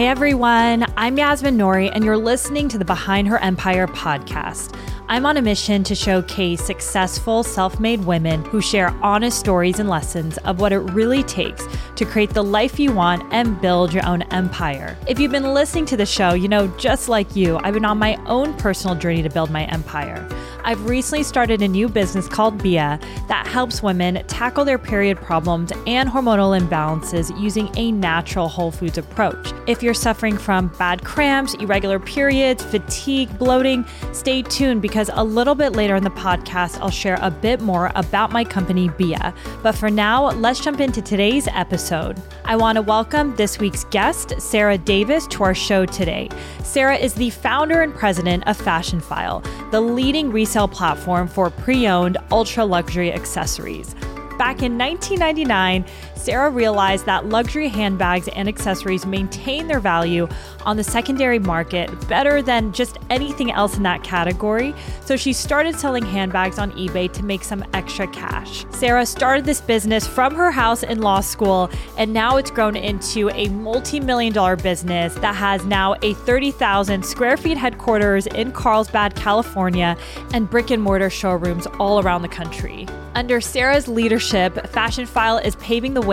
Hey everyone, I'm Yasmin Nouri, and you're listening to the Behind Her Empire podcast. I'm on a mission to showcase successful self made women who share honest stories and lessons of what it really takes to create the life you want and build your own empire. If you've been listening to the show, you know, just like you, I've been on my own personal journey to build my empire. I've recently started a new business called Bia that helps women tackle their period problems and hormonal imbalances using a natural whole foods approach. If you're suffering from bad cramps, irregular periods, fatigue, bloating, stay tuned because a little bit later in the podcast, I'll share a bit more about my company, Bia. But for now, let's jump into today's episode. I want to welcome this week's guest, Sarah Davis, to our show today. Sarah is the founder and president of Fashionphile, the leading resale platform for pre owned ultra luxury accessories. Back in 1999, Sarah realized that luxury handbags and accessories maintain their value on the secondary market better than just anything else in that category. So she started selling handbags on eBay to make some extra cash. Sarah started this business from her house in law school, and now it's grown into a multi million dollar business that has now a 30,000 square feet headquarters in Carlsbad, California, and brick and mortar showrooms all around the country. Under Sarah's leadership, Fashionphile is paving the way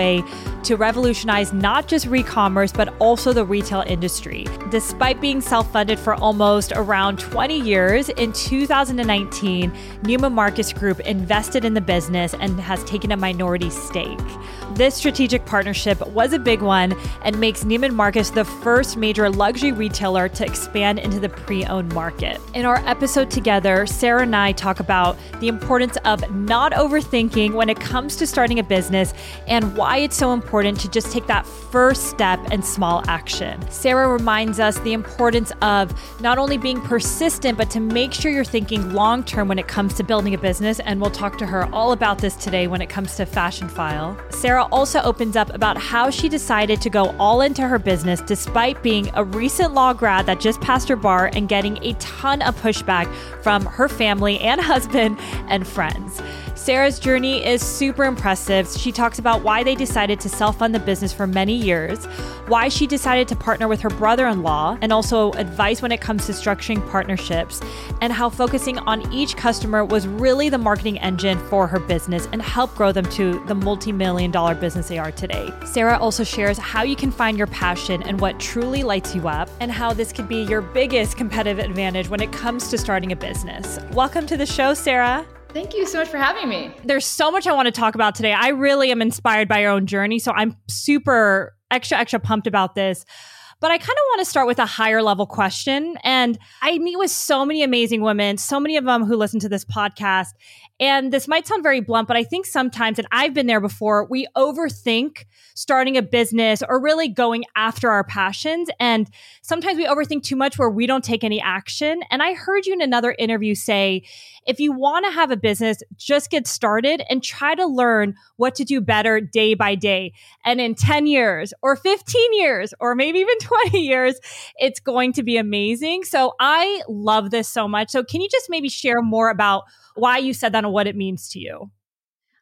to revolutionize not just re-commerce but also the retail industry. Despite being self-funded for almost around 20 years, in 2019, Neiman Marcus Group invested in the business and has taken a minority stake. This strategic partnership was a big one and makes Neiman Marcus the first major luxury retailer to expand into the pre-owned market. In our episode together, Sarah and I talk about the importance of not overthinking when it comes to starting a business and why it's so important to just take that first step and small action. Sarah reminds us the importance of not only being persistent, but to make sure you're thinking long term when it comes to building a business. And we'll talk to her all about this today when it comes to Fashionphile. Sarah also opens up about how she decided to go all into her business despite being a recent law grad that just passed her bar and getting a ton of pushback from her family and husband and friends. Sarah's journey is super impressive. She talks about why they decided to self fund the business for many years, why she decided to partner with her brother in law, and also advice when it comes to structuring partnerships, and how focusing on each customer was really the marketing engine for her business and helped grow them to the multi million dollar business they are today. Sarah also shares how you can find your passion and what truly lights you up, and how this could be your biggest competitive advantage when it comes to starting a business. Welcome to the show, Sarah. Thank you so much for having me. There's so much I want to talk about today. I really am inspired by your own journey. So I'm super extra, extra pumped about this. But I kind of want to start with a higher level question. And I meet with so many amazing women, so many of them who listen to this podcast. And this might sound very blunt, but I think sometimes, and I've been there before, we overthink starting a business or really going after our passions. And sometimes we overthink too much where we don't take any action. And I heard you in another interview say, if you want to have a business, just get started and try to learn what to do better day by day. And in 10 years or 15 years or maybe even 20 years, it's going to be amazing. So I love this so much. So can you just maybe share more about why you said that and what it means to you?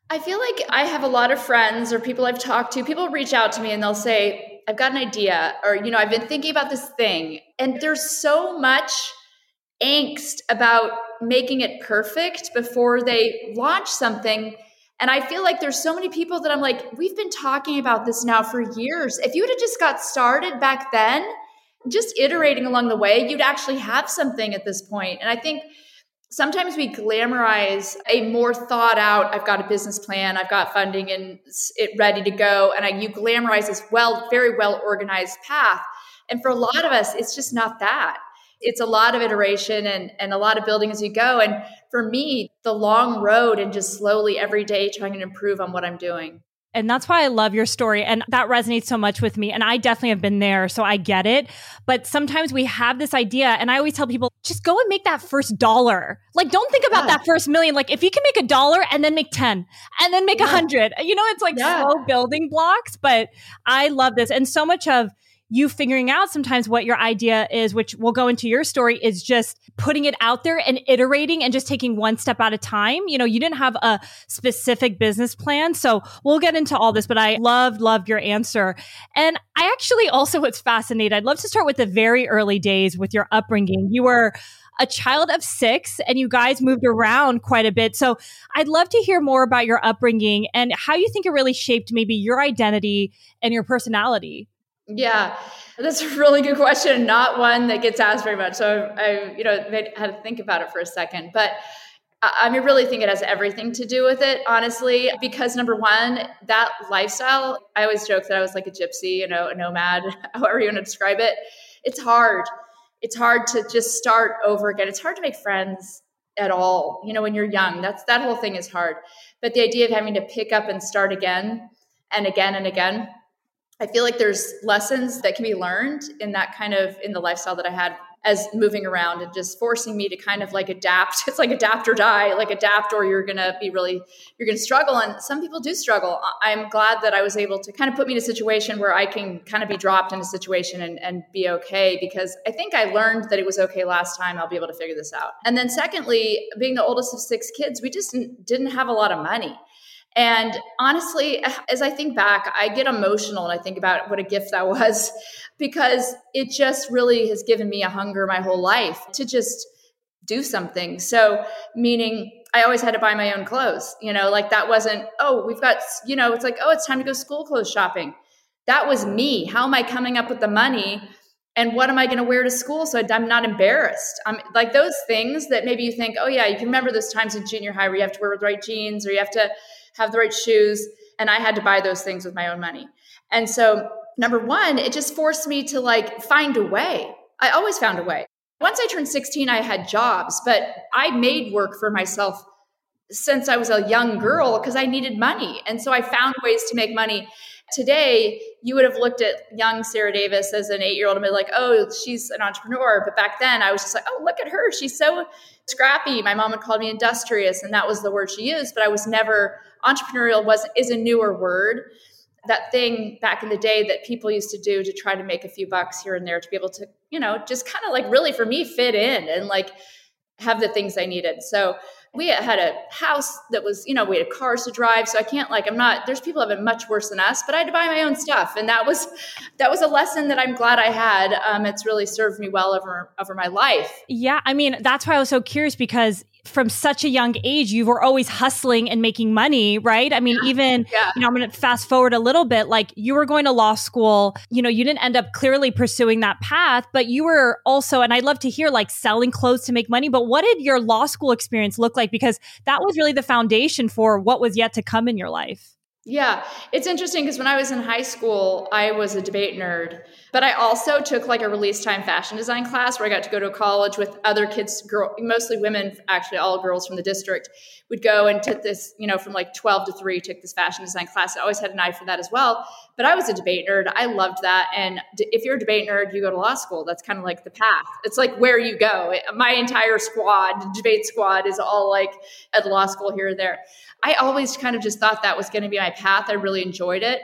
I feel like I have a lot of friends or people I've talked to, people reach out to me and they'll say, I've got an idea, or, you know, I've been thinking about this thing. And there's so much angst about making it perfect before they launch something. And I feel like there's so many people that I'm like, we've been talking about this now for years. If you would have just got started back then, just iterating along the way, you'd actually have something at this point. And I think sometimes we glamorize a more thought out i've got a business plan i've got funding and it ready to go and I, you glamorize this well very well organized path and for a lot of us it's just not that it's a lot of iteration and, and a lot of building as you go and for me the long road and just slowly every day trying to improve on what i'm doing and that's why I love your story. And that resonates so much with me. And I definitely have been there. So I get it. But sometimes we have this idea. And I always tell people just go and make that first dollar. Like, don't think about yeah. that first million. Like, if you can make a dollar and then make 10 and then make a yeah. hundred, you know, it's like yeah. slow building blocks. But I love this. And so much of, you figuring out sometimes what your idea is, which will go into your story, is just putting it out there and iterating and just taking one step at a time. You know, you didn't have a specific business plan. So we'll get into all this, but I loved, loved your answer. And I actually also was fascinated. I'd love to start with the very early days with your upbringing. You were a child of six and you guys moved around quite a bit. So I'd love to hear more about your upbringing and how you think it really shaped maybe your identity and your personality. Yeah, that's a really good question. Not one that gets asked very much. So I, you know, had to think about it for a second. But I mean, really think it has everything to do with it, honestly, because number one, that lifestyle, I always joke that I was like a gypsy, you know, a nomad, however you want to describe it. It's hard. It's hard to just start over again. It's hard to make friends at all, you know, when you're young. That's that whole thing is hard. But the idea of having to pick up and start again and again and again I feel like there's lessons that can be learned in that kind of in the lifestyle that I had as moving around and just forcing me to kind of like adapt. It's like adapt or die, like adapt or you're going to be really you're going to struggle and some people do struggle. I'm glad that I was able to kind of put me in a situation where I can kind of be dropped in a situation and, and be okay because I think I learned that it was okay last time. I'll be able to figure this out. And then secondly, being the oldest of six kids, we just didn't, didn't have a lot of money. And honestly, as I think back, I get emotional and I think about what a gift that was because it just really has given me a hunger my whole life to just do something. So, meaning I always had to buy my own clothes, you know, like that wasn't, oh, we've got, you know, it's like, oh, it's time to go school clothes shopping. That was me. How am I coming up with the money? And what am I going to wear to school so I'm not embarrassed? I'm like those things that maybe you think, oh, yeah, you can remember those times in junior high where you have to wear the right jeans or you have to, have the right shoes. And I had to buy those things with my own money. And so, number one, it just forced me to like find a way. I always found a way. Once I turned 16, I had jobs, but I made work for myself since I was a young girl because I needed money. And so I found ways to make money. Today, you would have looked at young Sarah Davis as an eight year old and been like, oh, she's an entrepreneur. But back then, I was just like, oh, look at her. She's so scrappy. My mom would call me industrious, and that was the word she used. But I was never entrepreneurial. was is a newer word. That thing back in the day that people used to do to try to make a few bucks here and there to be able to, you know, just kind of like really for me fit in and like have the things I needed. So we had a house that was, you know, we had cars to drive. So I can't like, I'm not, there's people have it much worse than us, but I had to buy my own stuff. And that was, that was a lesson that I'm glad I had. Um, it's really served me well over, over my life. Yeah. I mean, that's why I was so curious because from such a young age, you were always hustling and making money, right? I mean, yeah. even, yeah. you know, I'm going to fast forward a little bit. Like you were going to law school, you know, you didn't end up clearly pursuing that path, but you were also, and I'd love to hear like selling clothes to make money. But what did your law school experience look like? Because that was really the foundation for what was yet to come in your life. Yeah, it's interesting because when I was in high school, I was a debate nerd, but I also took like a release time fashion design class where I got to go to college with other kids, girl, mostly women, actually all girls from the district, would go and took this, you know, from like 12 to 3, took this fashion design class. I always had an eye for that as well. But I was a debate nerd. I loved that. And if you're a debate nerd, you go to law school. That's kind of like the path. It's like where you go. My entire squad, debate squad, is all like at law school here or there. I always kind of just thought that was going to be my path. I really enjoyed it.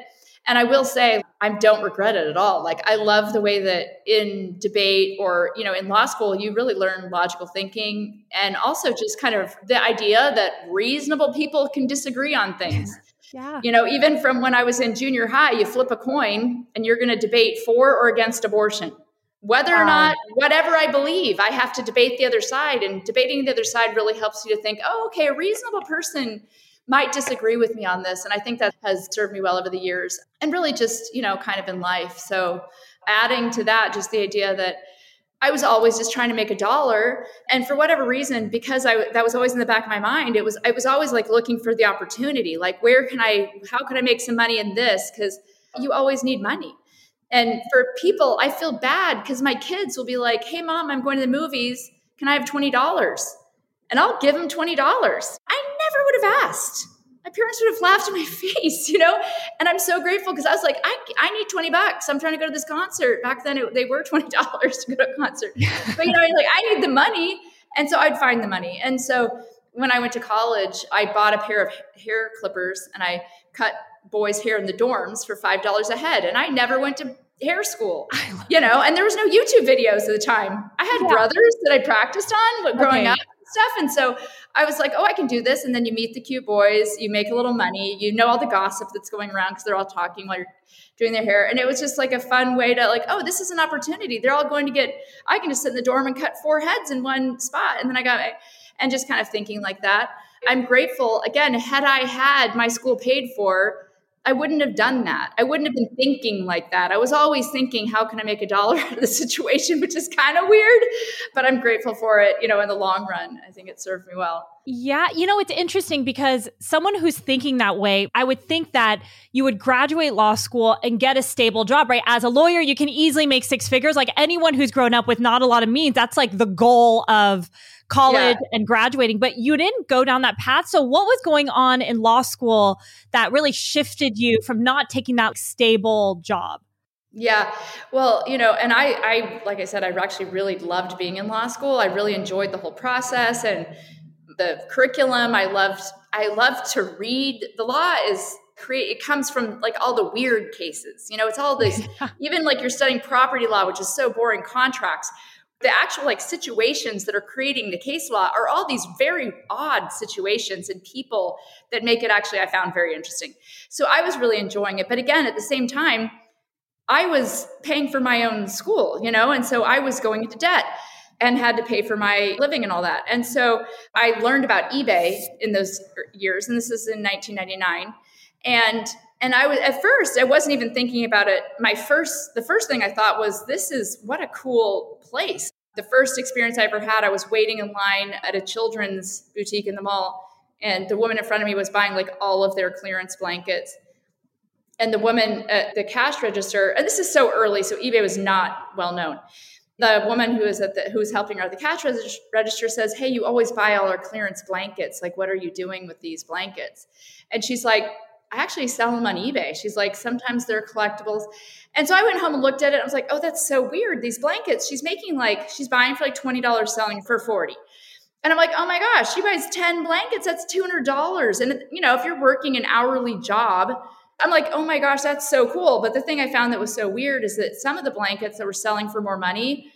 And I will say, I don't regret it at all. Like, I love the way that in debate or, you know, in law school, you really learn logical thinking and also just kind of the idea that reasonable people can disagree on things. Yeah. You know, even from when I was in junior high, you flip a coin and you're going to debate for or against abortion. Whether or not, whatever I believe, I have to debate the other side. And debating the other side really helps you to think, oh, okay, a reasonable person might disagree with me on this. And I think that has served me well over the years and really just, you know, kind of in life. So adding to that, just the idea that I was always just trying to make a dollar. And for whatever reason, because I that was always in the back of my mind, it was I was always like looking for the opportunity. Like where can I how can I make some money in this? Because you always need money. And for people, I feel bad because my kids will be like, hey mom, I'm going to the movies. Can I have $20? And I'll give them $20. I never would have asked. My parents would have laughed in my face, you know? And I'm so grateful because I was like, I, I need 20 bucks. I'm trying to go to this concert. Back then, it, they were $20 to go to a concert. But, you know, like, I need the money. And so I'd find the money. And so when I went to college, I bought a pair of hair clippers and I cut boys' hair in the dorms for $5 a head. And I never went to hair school, you know, and there was no YouTube videos at the time. I had yeah. brothers that I practiced on growing okay. up stuff. And so I was like, oh, I can do this. And then you meet the cute boys, you make a little money, you know all the gossip that's going around because they're all talking while you're doing their hair. And it was just like a fun way to like, oh, this is an opportunity. They're all going to get, I can just sit in the dorm and cut four heads in one spot. And then I got, and just kind of thinking like that. I'm grateful. Again, had I had my school paid for, I wouldn't have done that. I wouldn't have been thinking like that. I was always thinking, how can I make a dollar out of the situation, which is kind of weird, but I'm grateful for it, you know, in the long run. I think it served me well. Yeah, you know, it's interesting because someone who's thinking that way, I would think that you would graduate law school and get a stable job, right? As a lawyer, you can easily make six figures. Like anyone who's grown up with not a lot of means, that's like the goal of college yeah. and graduating, but you didn't go down that path. So, what was going on in law school that really shifted you from not taking that stable job? Yeah. Well, you know, and I, I, like I said, I actually really loved being in law school. I really enjoyed the whole process and the curriculum. I loved, I loved to read. The law is create, it comes from like all the weird cases. You know, it's all this, even like you're studying property law, which is so boring, contracts the actual like situations that are creating the case law are all these very odd situations and people that make it actually i found very interesting. So i was really enjoying it but again at the same time i was paying for my own school you know and so i was going into debt and had to pay for my living and all that. And so i learned about ebay in those years and this is in 1999 and and i was at first i wasn't even thinking about it my first the first thing i thought was this is what a cool place the first experience I ever had, I was waiting in line at a children's boutique in the mall, and the woman in front of me was buying like all of their clearance blankets. And the woman at the cash register, and this is so early, so eBay was not well known. The woman who is at the who's helping her at the cash register says, "Hey, you always buy all our clearance blankets. Like, what are you doing with these blankets?" And she's like, "I actually sell them on eBay." She's like, "Sometimes they're collectibles." And so I went home and looked at it. I was like, oh, that's so weird. These blankets, she's making like, she's buying for like $20, selling for 40. And I'm like, oh my gosh, she buys 10 blankets, that's $200. And, you know, if you're working an hourly job, I'm like, oh my gosh, that's so cool. But the thing I found that was so weird is that some of the blankets that were selling for more money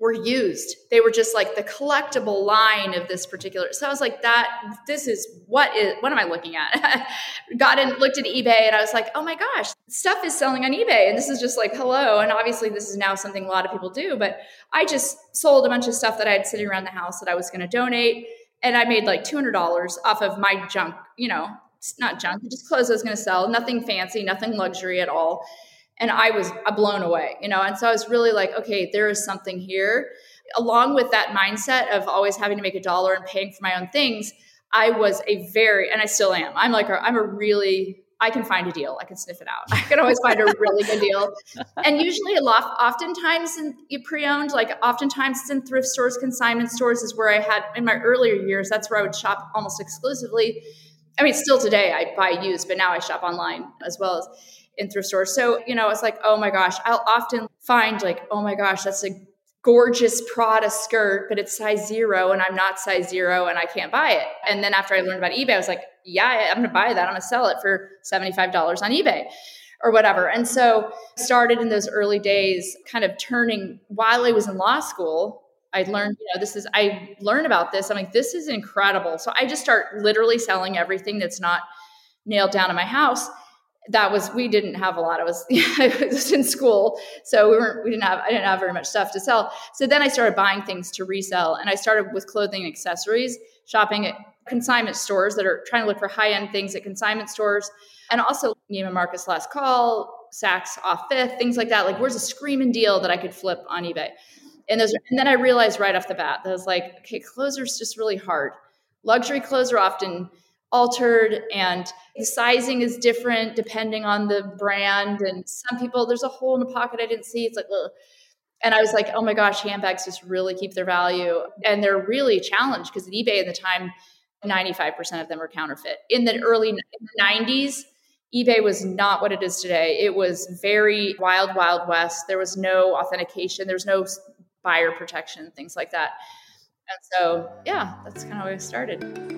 were used. They were just like the collectible line of this particular. So I was like, that this is what is what am I looking at? Got in, looked at eBay, and I was like, oh my gosh, stuff is selling on eBay, and this is just like hello. And obviously, this is now something a lot of people do. But I just sold a bunch of stuff that I had sitting around the house that I was going to donate, and I made like two hundred dollars off of my junk. You know, not junk, just clothes I was going to sell. Nothing fancy, nothing luxury at all and I was uh, blown away, you know. And so I was really like, okay, there is something here. Along with that mindset of always having to make a dollar and paying for my own things, I was a very, and I still am. I'm like, i I'm a really, I can find a deal. I can sniff it out. I can always find a really good deal. And usually, a lot, oftentimes in pre-owned, like oftentimes it's in thrift stores, consignment stores is where I had in my earlier years. That's where I would shop almost exclusively. I mean, still today I buy used, but now I shop online as well as thrift stores. So, you know, it's like, oh my gosh, I'll often find like, oh my gosh, that's a gorgeous Prada skirt, but it's size zero and I'm not size zero and I can't buy it. And then after I learned about eBay, I was like, yeah, I'm going to buy that. I'm going to sell it for $75 on eBay or whatever. And so started in those early days kind of turning while I was in law school. I learned, you know, this is, I learned about this. I'm like, this is incredible. So I just start literally selling everything that's not nailed down in my house that was we didn't have a lot. I was I was in school, so we weren't we didn't have I didn't have very much stuff to sell. So then I started buying things to resell, and I started with clothing and accessories, shopping at consignment stores that are trying to look for high end things at consignment stores, and also Neiman Marcus Last Call, Saks Off Fifth, things like that. Like where's a screaming deal that I could flip on eBay? And those, and then I realized right off the bat that I was like, okay, clothes are just really hard. Luxury clothes are often altered and the sizing is different depending on the brand and some people there's a hole in the pocket i didn't see it's like Ugh. and i was like oh my gosh handbags just really keep their value and they're really challenged because at ebay at the time 95% of them were counterfeit. In the early in the 90s ebay was not what it is today. It was very wild wild west. There was no authentication there's no buyer protection things like that. And so yeah that's kind of how it started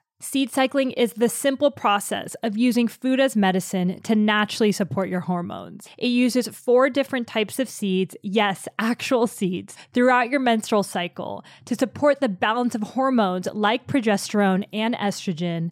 Seed cycling is the simple process of using food as medicine to naturally support your hormones. It uses four different types of seeds, yes, actual seeds, throughout your menstrual cycle to support the balance of hormones like progesterone and estrogen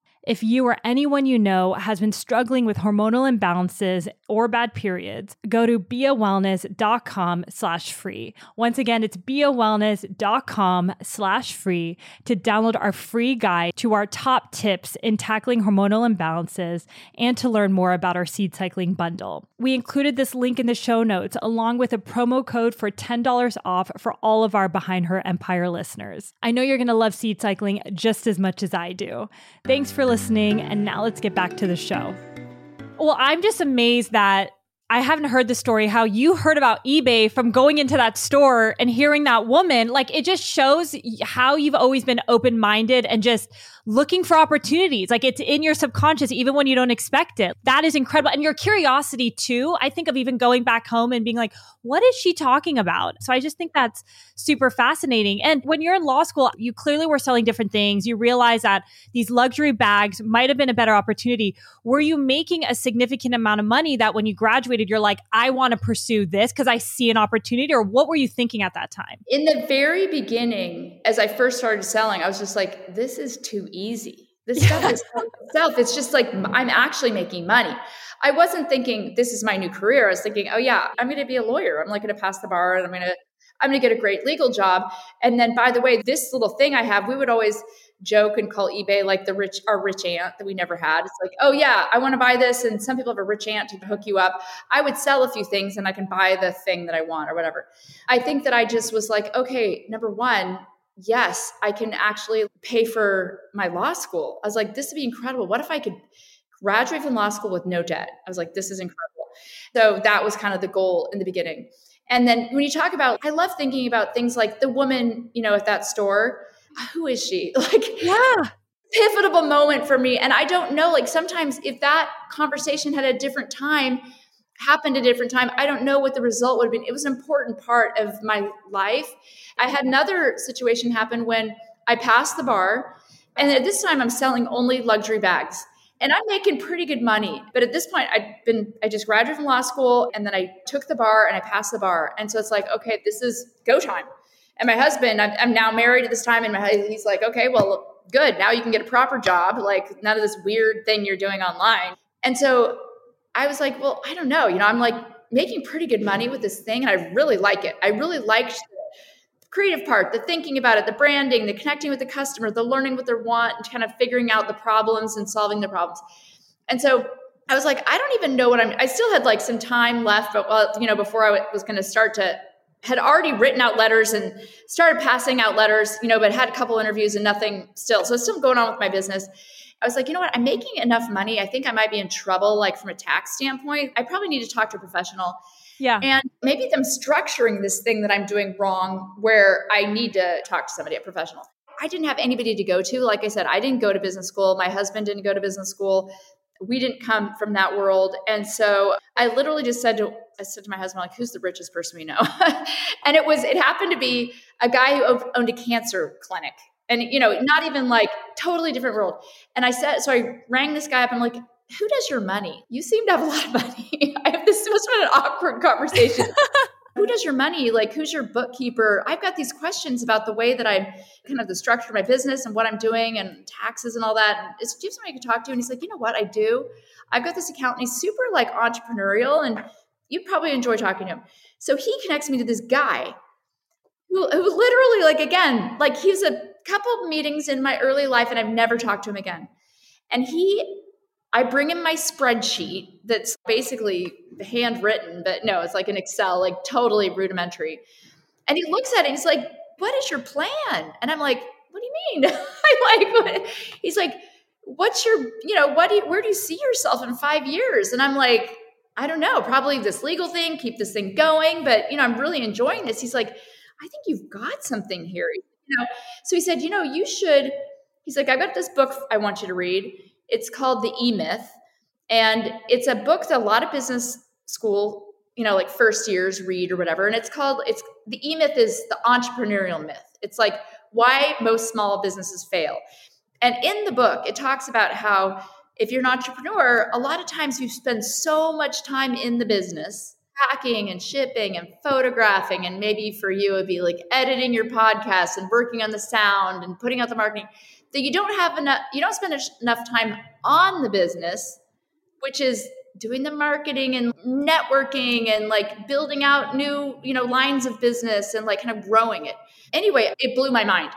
If you or anyone you know has been struggling with hormonal imbalances or bad periods, go to beawellness.com slash free. Once again, it's beawellness.com slash free to download our free guide to our top tips in tackling hormonal imbalances and to learn more about our seed cycling bundle. We included this link in the show notes along with a promo code for $10 off for all of our Behind Her Empire listeners. I know you're going to love seed cycling just as much as I do. Thanks for listening. And now let's get back to the show. Well, I'm just amazed that I haven't heard the story how you heard about eBay from going into that store and hearing that woman. Like it just shows how you've always been open minded and just looking for opportunities. Like it's in your subconscious, even when you don't expect it. That is incredible. And your curiosity too. I think of even going back home and being like, what is she talking about? So I just think that's super fascinating. And when you're in law school, you clearly were selling different things. You realize that these luxury bags might have been a better opportunity. Were you making a significant amount of money that when you graduated, you're like, I want to pursue this because I see an opportunity? Or what were you thinking at that time? In the very beginning, as I first started selling, I was just like, this is too easy. This stuff is itself. It's just like I'm actually making money. I wasn't thinking this is my new career. I was thinking, oh yeah, I'm going to be a lawyer. I'm like going to pass the bar, and I'm going to I'm going to get a great legal job. And then, by the way, this little thing I have, we would always joke and call eBay like the rich our rich aunt that we never had. It's like, oh yeah, I want to buy this, and some people have a rich aunt to hook you up. I would sell a few things, and I can buy the thing that I want or whatever. I think that I just was like, okay, number one, yes, I can actually pay for my law school. I was like, this would be incredible. What if I could graduate from law school with no debt? I was like, this is incredible. So that was kind of the goal in the beginning. And then when you talk about, I love thinking about things like the woman, you know, at that store. Who is she? Like, yeah, pivotal moment for me. And I don't know, like sometimes if that conversation had a different time, happened at a different time, I don't know what the result would have been. It was an important part of my life. I had another situation happen when I passed the bar, and at this time I'm selling only luxury bags. And I'm making pretty good money. But at this point, I'd been, I just graduated from law school and then I took the bar and I passed the bar. And so it's like, okay, this is go time. And my husband, I'm, I'm now married at this time, and my, he's like, okay, well, good. Now you can get a proper job, like none of this weird thing you're doing online. And so I was like, well, I don't know. You know, I'm like making pretty good money with this thing, and I really like it. I really liked the creative part, the thinking about it, the branding, the connecting with the customer, the learning what they want, and kind of figuring out the problems and solving the problems. And so I was like, I don't even know what I'm. I still had like some time left, but well, you know, before I was going to start to had already written out letters and started passing out letters, you know, but had a couple interviews and nothing still. So it's still going on with my business. I was like, you know what? I'm making enough money. I think I might be in trouble, like from a tax standpoint. I probably need to talk to a professional. Yeah. And maybe them structuring this thing that I'm doing wrong where I need to talk to somebody, a professional. I didn't have anybody to go to. Like I said, I didn't go to business school. My husband didn't go to business school we didn't come from that world. And so i literally just said to i said to my husband like who's the richest person we know? And it was it happened to be a guy who owned a cancer clinic. And you know not even like totally different world. And i said so i rang this guy up. I'm like who does your money? You seem to have a lot of money. I have this must have been an awkward conversation who does your money? Like, who's your bookkeeper? I've got these questions about the way that I'm kind of the structure of my business and what I'm doing and taxes and all that. And is, do you have somebody I can talk to? And he's like, you know what? I do. I've got this account and he's super like entrepreneurial and you'd probably enjoy talking to him. So he connects me to this guy who, who literally, like, again, like he's a couple meetings in my early life and I've never talked to him again. And he I bring him my spreadsheet that's basically handwritten, but no, it's like an Excel, like totally rudimentary. And he looks at it and he's like, What is your plan? And I'm like, What do you mean? I like, what? he's like, What's your, you know, what do you, where do you see yourself in five years? And I'm like, I don't know, probably this legal thing, keep this thing going, but, you know, I'm really enjoying this. He's like, I think you've got something here. You know, so he said, You know, you should, he's like, I've got this book I want you to read it's called The E Myth. And it's a book that a lot of business school, you know, like first years read or whatever. And it's called, it's The E Myth is the entrepreneurial myth. It's like why most small businesses fail. And in the book, it talks about how if you're an entrepreneur, a lot of times you spend so much time in the business packing and shipping and photographing and maybe for you it'd be like editing your podcast and working on the sound and putting out the marketing that you don't have enough you don't spend enough time on the business which is doing the marketing and networking and like building out new you know lines of business and like kind of growing it. Anyway it blew my mind.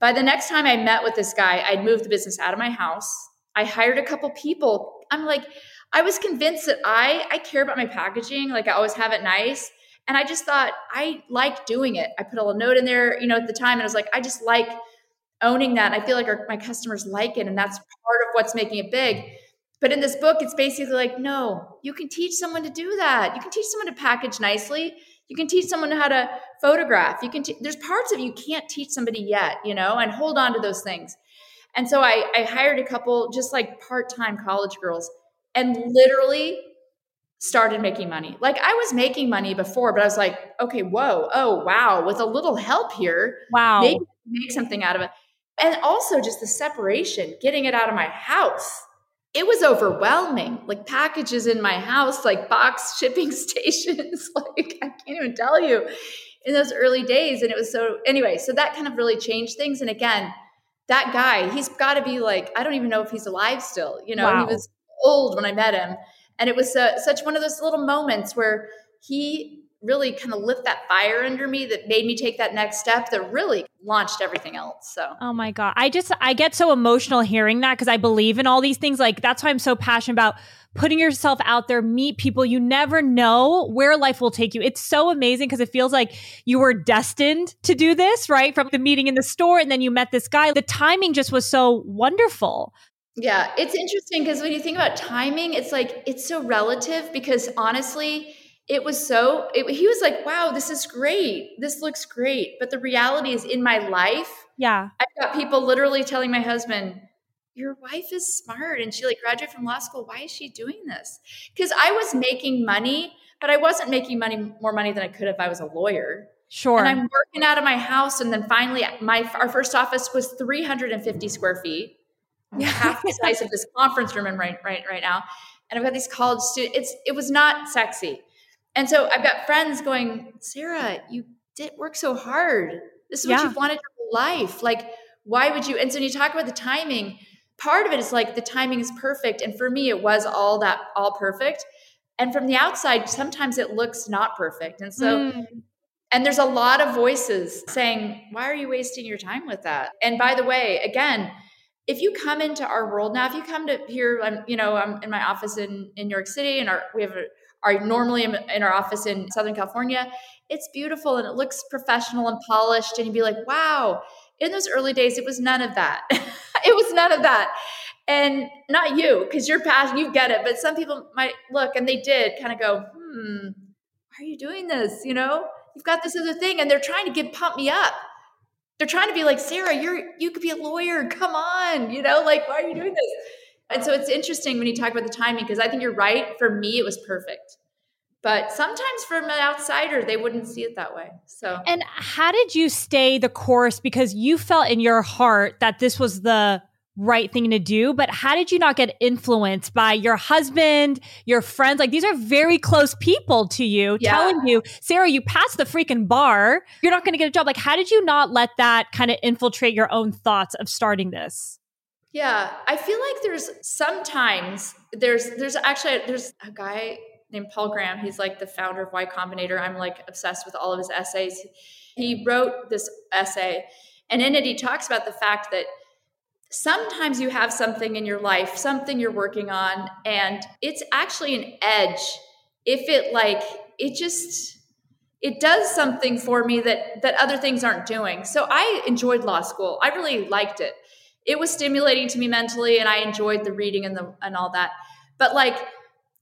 By the next time i met with this guy i'd moved the business out of my house. I hired a couple people. I'm like i was convinced that i i care about my packaging like i always have it nice. And i just thought i like doing it. I put a little note in there you know at the time and i was like i just like owning that. I feel like our, my customers like it, and that's part of what's making it big. But in this book, it's basically like, no, you can teach someone to do that. You can teach someone to package nicely. You can teach someone how to photograph. You can. T- there's parts of you can't teach somebody yet, you know, and hold on to those things. And so I, I hired a couple just like part time college girls, and literally started making money. Like I was making money before, but I was like, okay, whoa, oh wow, with a little help here, wow, maybe make something out of it and also just the separation, getting it out of my house. It was overwhelming. Like packages in my house, like box shipping stations. like I can't even tell you in those early days. And it was so, anyway, so that kind of really changed things. And again, that guy, he's got to be like, I don't even know if he's alive still. You know, wow. he was old when I met him. And it was uh, such one of those little moments where he really kind of lit that fire under me that made me take that next step that really launched everything else. So, oh my God. I just, I get so emotional hearing that because I believe in all these things. Like, that's why I'm so passionate about putting yourself out there, meet people. You never know where life will take you. It's so amazing because it feels like you were destined to do this, right? From the meeting in the store, and then you met this guy. The timing just was so wonderful. Yeah, it's interesting because when you think about timing, it's like it's so relative because honestly, it was so it, he was like wow this is great. This looks great. But the reality is in my life yeah. I've got people literally telling my husband your wife is smart. And she like graduated from law school. Why is she doing this? Because i was making money but i wasn't making money more money than i could if i was a lawyer. Sure. And i'm working out of my house and then finally my our first office was 350 square feet. Yeah. half the size of this conference room I'm right right right now. And i've got these college students it's it was not sexy and so I've got friends going, Sarah, you did work so hard. This is what you've wanted your life. Like, why would you? And so when you talk about the timing, part of it is like the timing is perfect. And for me, it was all that, all perfect. And from the outside, sometimes it looks not perfect. And so, mm. and there's a lot of voices saying, why are you wasting your time with that? And by the way, again, if you come into our world now, if you come to here, I'm, you know, I'm in my office in, in New York City and our, we have a, are normally in our office in Southern California. It's beautiful and it looks professional and polished. And you'd be like, wow. In those early days, it was none of that. it was none of that. And not you, because you're passionate, you get it. But some people might look and they did kind of go, hmm, why are you doing this? You know, you've got this other thing, and they're trying to get pump me up. They're trying to be like, Sarah, you're you could be a lawyer. Come on, you know, like why are you doing this? And so it's interesting when you talk about the timing because I think you're right. For me, it was perfect. But sometimes from an outsider, they wouldn't see it that way. So, and how did you stay the course? Because you felt in your heart that this was the right thing to do, but how did you not get influenced by your husband, your friends? Like these are very close people to you yeah. telling you, Sarah, you passed the freaking bar. You're not going to get a job. Like, how did you not let that kind of infiltrate your own thoughts of starting this? Yeah, I feel like there's sometimes there's there's actually there's a guy named Paul Graham. He's like the founder of Y Combinator. I'm like obsessed with all of his essays. He wrote this essay, and in it he talks about the fact that sometimes you have something in your life, something you're working on, and it's actually an edge. If it like it just it does something for me that that other things aren't doing. So I enjoyed law school. I really liked it it was stimulating to me mentally and I enjoyed the reading and the and all that. But like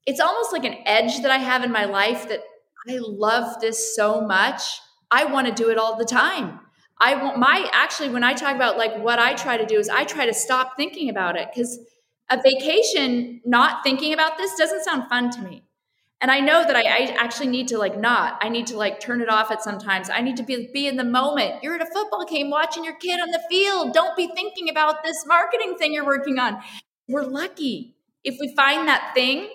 it's almost like an edge that I have in my life that I love this so much. I want to do it all the time. I want my actually when I talk about like what I try to do is I try to stop thinking about it cuz a vacation not thinking about this doesn't sound fun to me and i know that I, I, actually need to like not. I need to like turn it off at sometimes i need to be, be in the moment. You're at a football game watching your kid on the field. Don't be thinking about this marketing thing you're working on. We're lucky if we find that thing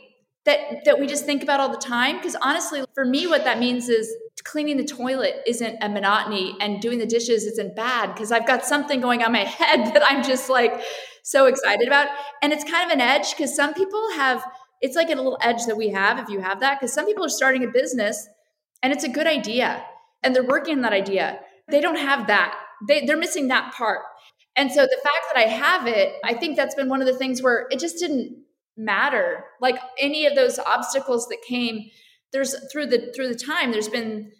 that that we just think about all the time because honestly for me what that means is cleaning the toilet isn't a monotony and doing the dishes isn't bad because i've got something going on my head that i'm just like so excited about. And it's kind of an edge because some people have it's like a little edge that we have if you have that because some people are starting a business and it's a good idea and they're working on that idea. They don't have that. They, they're missing that part. And so the fact that i have it i think that's been one of the things where it just didn't matter. Like any of those obstacles that came there's through the through the time there's been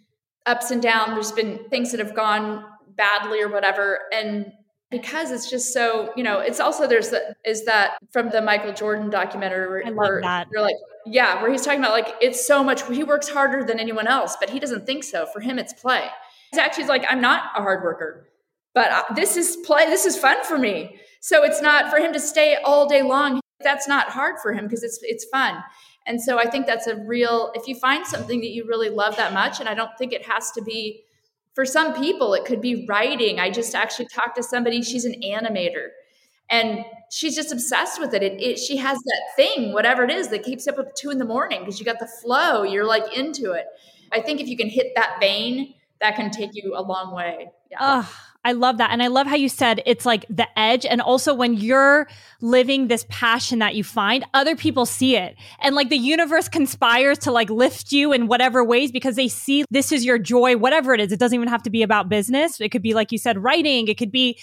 ups and downs there's been things that have gone badly or whatever. And because it's just so you know it's also there's that is that from the michael jordan documentary where, I love where that. you're like yeah where he's talking about like it's so much he works harder than anyone else but he doesn't think so. For him it's play. He's actually like i'm not a hard worker but uh, this is play this is fun for me. So it's not for him to stay all day long that's not hard for him because it's it's fun. And so i think that's a real if you find something that you really love that much and i don't think it has to be for some people, it could be writing. I just actually talked to somebody, she's an animator and she's just obsessed with it. It, it. she has that thing, whatever it is, that keeps up at two in the morning because you got the flow. You're like into it. I think if you can hit that vein, that can take you a long way. Yeah. I love that. And I love how you said it's like the edge. And also when you're living this passion that you find, other people see it. And like the universe conspires to like lift you in whatever ways because they see this is your joy, whatever it is. It doesn't even have to be about business. It could be, like you said, writing. It could be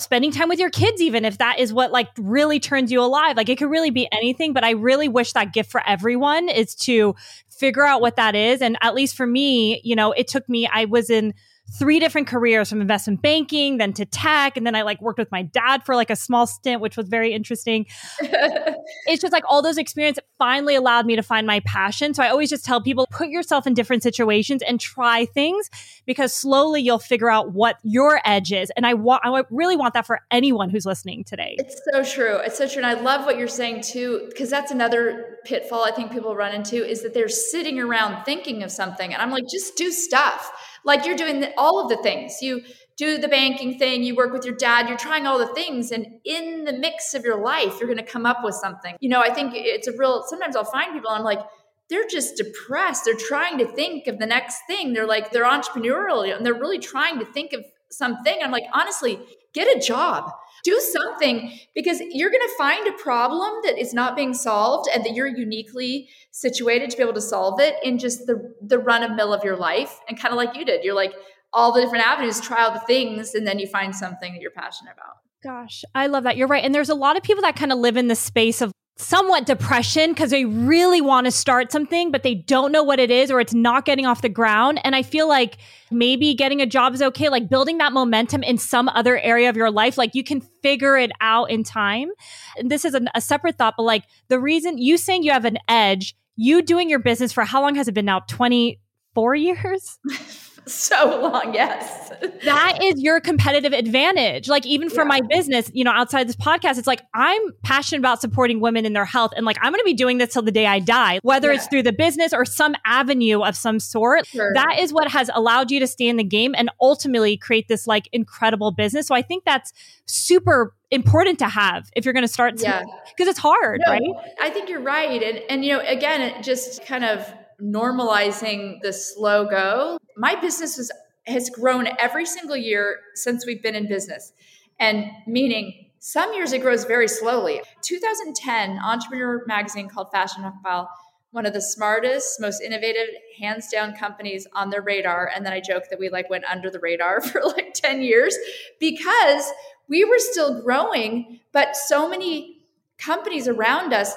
spending time with your kids, even if that is what like really turns you alive. Like it could really be anything. But I really wish that gift for everyone is to figure out what that is. And at least for me, you know, it took me, I was in, three different careers from investment banking, then to tech. And then I like worked with my dad for like a small stint, which was very interesting. it's just like all those experiences finally allowed me to find my passion. So I always just tell people put yourself in different situations and try things because slowly you'll figure out what your edge is. And I want, I really want that for anyone who's listening today. It's so true. It's so true. And I love what you're saying too, because that's another pitfall I think people run into is that they're sitting around thinking of something. And I'm like, just do stuff like you're doing the, all of the things. You do the banking thing, you work with your dad, you're trying all the things. And in the mix of your life, you're going to come up with something. You know, I think it's a real, sometimes I'll find people, I'm like, they're just depressed. They're trying to think of the next thing. They're like, they're entrepreneurial and they're really trying to think of something. I'm like, honestly, get a job, do something because you're going to find a problem that is not being solved and that you're uniquely situated to be able to solve it in just the, the run of mill of your life. And kind of like you did, you're like, all the different avenues, try all the things, and then you find something that you're passionate about. Gosh, I love that. You're right. And there's a lot of people that kind of live in the space of somewhat depression because they really want to start something, but they don't know what it is or it's not getting off the ground. And I feel like maybe getting a job is okay, like building that momentum in some other area of your life, like you can figure it out in time. And this is a, a separate thought, but like the reason you saying you have an edge, you doing your business for how long has it been now? 24 years? so long yes that is your competitive advantage like even for yeah. my business you know outside this podcast it's like i'm passionate about supporting women in their health and like i'm going to be doing this till the day i die whether yeah. it's through the business or some avenue of some sort sure. that is what has allowed you to stay in the game and ultimately create this like incredible business so i think that's super important to have if you're going to start yeah because it's hard no, right i think you're right and and you know again it just kind of normalizing the slow go. My business is, has grown every single year since we've been in business. And meaning some years it grows very slowly. 2010, Entrepreneur magazine called Fashion File one of the smartest, most innovative, hands down companies on their radar. And then I joke that we like went under the radar for like 10 years because we were still growing, but so many companies around us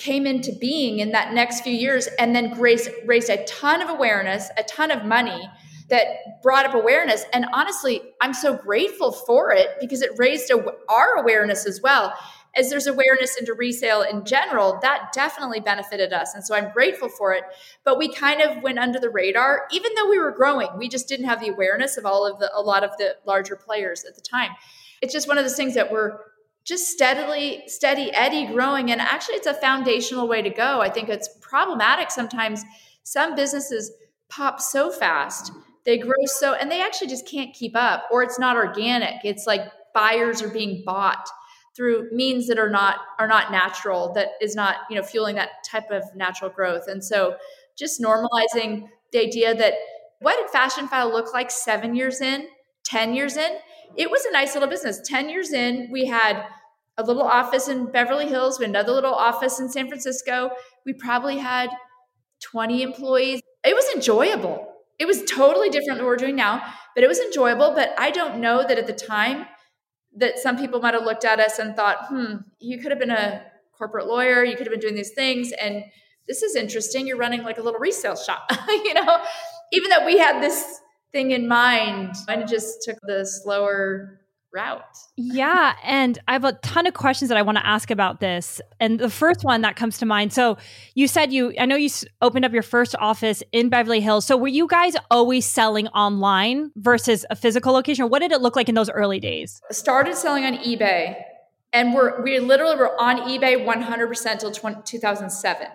came into being in that next few years and then raised, raised a ton of awareness, a ton of money that brought up awareness. And honestly, I'm so grateful for it because it raised a, our awareness as well. As there's awareness into resale in general, that definitely benefited us. And so I'm grateful for it. But we kind of went under the radar, even though we were growing. We just didn't have the awareness of all of the, a lot of the larger players at the time. It's just one of those things that we're just steadily, steady Eddie growing. And actually, it's a foundational way to go. I think it's problematic sometimes. Some businesses pop so fast, they grow so, and they actually just can't keep up, or it's not organic. It's like buyers are being bought through means that are not are not natural that is not you know fueling that type of natural growth and so just normalizing the idea that what did Fashionphile look like seven years in 10 years in it was a nice little business 10 years in we had a little office in Beverly Hills, we another little office in San Francisco. We probably had 20 employees. It was enjoyable. It was totally different than what we're doing now, but it was enjoyable. But I don't know that at the time that some people might have looked at us and thought, hmm, you could have been a corporate lawyer, you could have been doing these things. And this is interesting. You're running like a little resale shop, you know, even though we had this thing in mind and just took the slower route. yeah. And I have a ton of questions that I want to ask about this. And the first one that comes to mind. So you said you, I know you opened up your first office in Beverly Hills. So were you guys always selling online versus a physical location? Or what did it look like in those early days? Started selling on eBay. And we're, we literally were on eBay 100% till 20, 2007.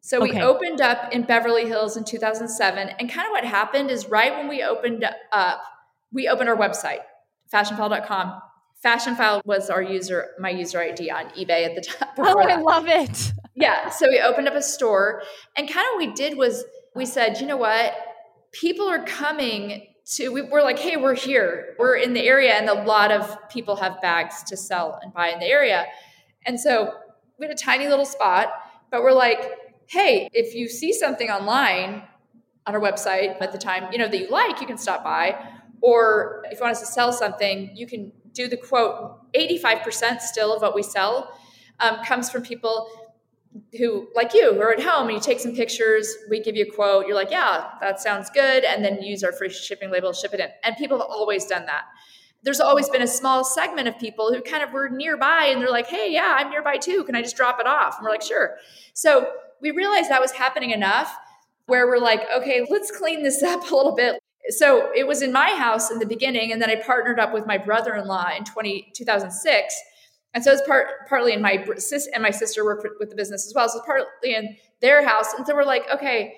So we opened up in Beverly Hills in 2007. And kind of what happened is right when we opened up, we opened our website fashionphile.com. Fashionphile was our user, my user ID on eBay at the time. Oh, I love it. Yeah. So we opened up a store and kind of what we did was we said, you know what? People are coming to, we, we're like, hey, we're here. We're in the area and a lot of people have bags to sell and buy in the area. And so we had a tiny little spot, but we're like, hey, if you see something online on our website at the time, you know, that you like, you can stop by or if you want us to sell something, you can do the quote. 85% still of what we sell um, comes from people who, like you, who are at home and you take some pictures, we give you a quote, you're like, yeah, that sounds good. And then use our free shipping label, ship it in. And people have always done that. There's always been a small segment of people who kind of were nearby and they're like, hey, yeah, I'm nearby too. Can I just drop it off? And we're like, sure. So we realized that was happening enough where we're like, okay, let's clean this up a little bit so it was in my house in the beginning, and then I partnered up with my brother-in-law in 20, 2006. And so it's part partly in my sis and my sister worked with the business as well. So it's partly in their house. And so we're like, okay,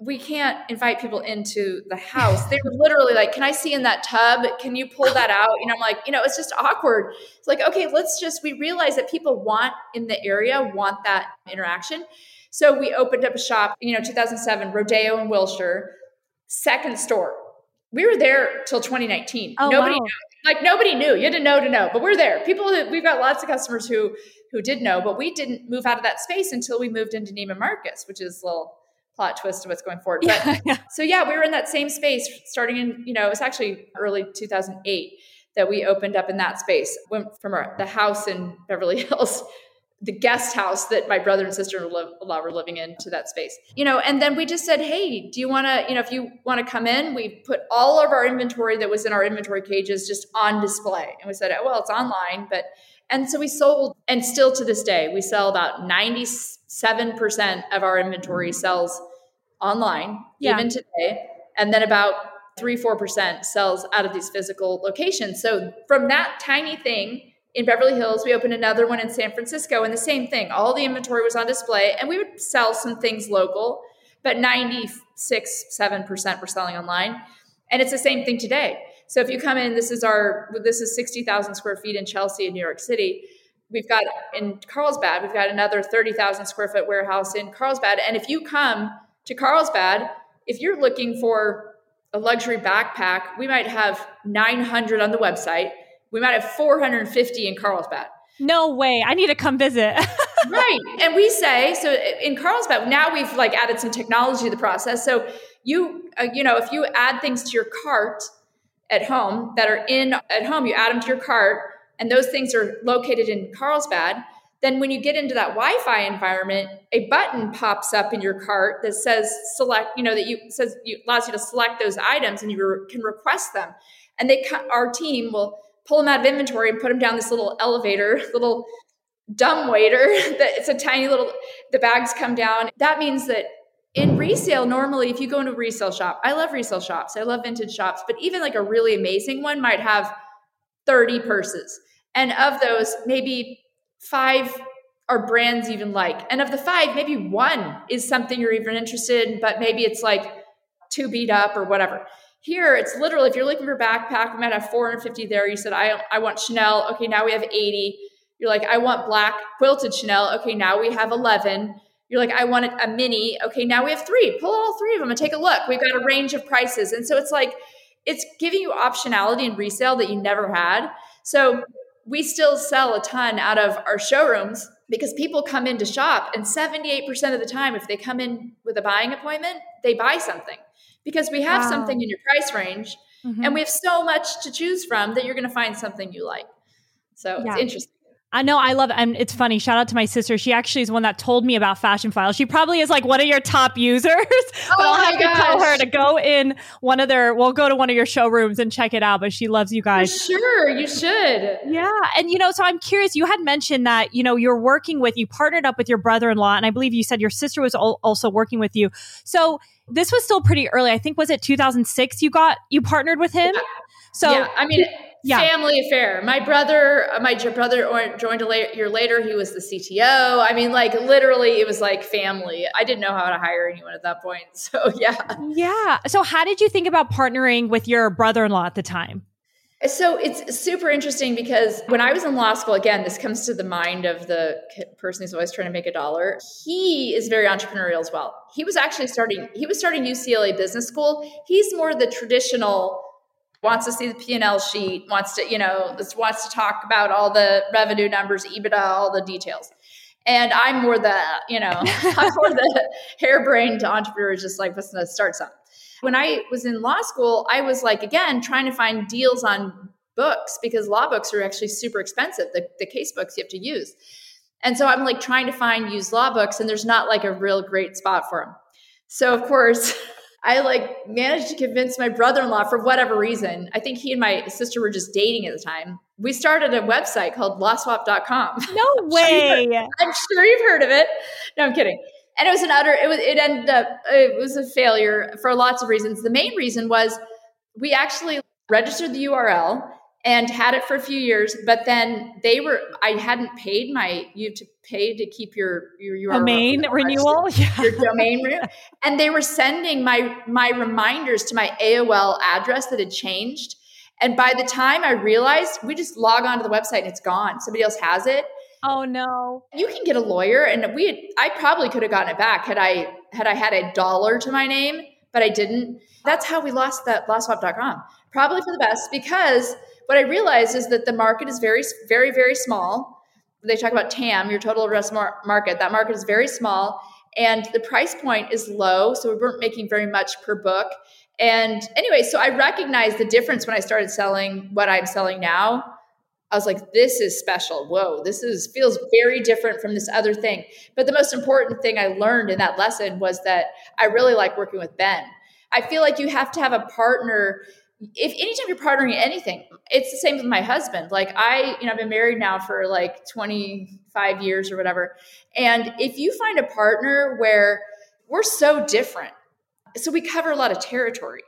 we can't invite people into the house. They were literally like, Can I see in that tub? Can you pull that out? You know, I'm like, you know, it's just awkward. It's like, okay, let's just, we realize that people want in the area, want that interaction. So we opened up a shop, you know, 2007, Rodeo in Wilshire, second store. We were there till 2019. Oh, nobody wow. knew. Like nobody knew. You had to know to know, but we're there. People, we've got lots of customers who who did know, but we didn't move out of that space until we moved into Neiman Marcus, which is a little plot twist of what's going forward. But yeah, yeah. so yeah, we were in that same space starting in, you know, it was actually early 2008 that we opened up in that space. Went from our, the house in Beverly Hills, the guest house that my brother and sister in law were living in to that space. You know, and then we just said, "Hey, do you want to, you know, if you want to come in, we put all of our inventory that was in our inventory cages just on display." And we said, "Oh, well, it's online, but and so we sold, and still to this day, we sell about 97% of our inventory sells online, yeah. even today. And then about three, 4% sells out of these physical locations. So from that tiny thing in Beverly Hills, we opened another one in San Francisco, and the same thing. All the inventory was on display, and we would sell some things local, but 96, 7% were selling online. And it's the same thing today. So if you come in, this is our this is 60,000 square feet in Chelsea in New York City. We've got in Carlsbad, we've got another 30,000 square foot warehouse in Carlsbad. And if you come to Carlsbad, if you're looking for a luxury backpack, we might have 900 on the website. We might have 450 in Carlsbad. No way. I need to come visit. right. And we say, so in Carlsbad, now we've like added some technology to the process. So you, uh, you know, if you add things to your cart at home that are in at home, you add them to your cart and those things are located in Carlsbad then when you get into that wi-fi environment a button pops up in your cart that says select you know that you says you allows you to select those items and you re- can request them and they our team will pull them out of inventory and put them down this little elevator little dumb waiter that it's a tiny little the bags come down that means that in resale normally if you go into a resale shop i love resale shops i love vintage shops but even like a really amazing one might have 30 purses and of those maybe five are brands even like. And of the five, maybe one is something you're even interested in, but maybe it's like too beat up or whatever. Here, it's literally if you're looking for a backpack, we might have 450 there. You said, I, I want Chanel. Okay, now we have 80. You're like, I want black quilted Chanel. Okay, now we have 11. You're like, I want a mini. Okay, now we have three. Pull all three of them and take a look. We've got a range of prices. And so it's like, it's giving you optionality in resale that you never had. So we still sell a ton out of our showrooms because people come in to shop and 78% of the time if they come in with a buying appointment they buy something because we have wow. something in your price range mm-hmm. and we have so much to choose from that you're going to find something you like so yeah. it's interesting I know I love it. And it's funny. Shout out to my sister. She actually is one that told me about Fashionphile. She probably is like one of your top users. but oh I'll have gosh. to tell her to go in one of their, we'll go to one of your showrooms and check it out. But she loves you guys. For sure, you should. Yeah. And, you know, so I'm curious. You had mentioned that, you know, you're working with, you partnered up with your brother in law. And I believe you said your sister was also working with you. So this was still pretty early. I think, was it 2006 you got, you partnered with him? Yeah. So, yeah, I mean, yeah. family affair. My brother, uh, my brother joined a year later. He was the CTO. I mean, like literally, it was like family. I didn't know how to hire anyone at that point. So yeah, yeah. So how did you think about partnering with your brother-in-law at the time? So it's super interesting because when I was in law school, again, this comes to the mind of the person who's always trying to make a dollar. He is very entrepreneurial as well. He was actually starting, he was starting UCLA Business School. He's more the traditional wants to see the P&L sheet, wants to, you know, wants to talk about all the revenue numbers, EBITDA, all the details. And I'm more the, you know, I'm more the harebrained entrepreneur, just like, to start something. When I was in law school, I was like, again, trying to find deals on books because law books are actually super expensive, the, the case books you have to use. And so I'm like trying to find used law books, and there's not like a real great spot for them. So, of course, I like managed to convince my brother-in-law for whatever reason. I think he and my sister were just dating at the time. We started a website called lawswap.com. No way. I'm, I'm sure you've heard of it. No, I'm kidding. And it was an utter it was it ended up it was a failure for lots of reasons. The main reason was we actually registered the URL and had it for a few years. But then they were, I hadn't paid my, you have to pay to keep your, your, your domain renewal. Yeah. Your domain renewal. And they were sending my, my reminders to my AOL address that had changed. And by the time I realized, we just log onto the website and it's gone. Somebody else has it. Oh no. You can get a lawyer and we had, I probably could have gotten it back had I had I had a dollar to my name, but I didn't. That's how we lost that lawswap.com. Probably for the best because what I realized is that the market is very, very, very small. They talk about TAM, your total addressable market. That market is very small, and the price point is low, so we weren't making very much per book. And anyway, so I recognized the difference when I started selling what I'm selling now. I was like, this is special. Whoa, this is feels very different from this other thing. But the most important thing I learned in that lesson was that I really like working with Ben. I feel like you have to have a partner if anytime you're partnering anything, it's the same with my husband. Like I, you know, I've been married now for like 25 years or whatever. And if you find a partner where we're so different, so we cover a lot of territory.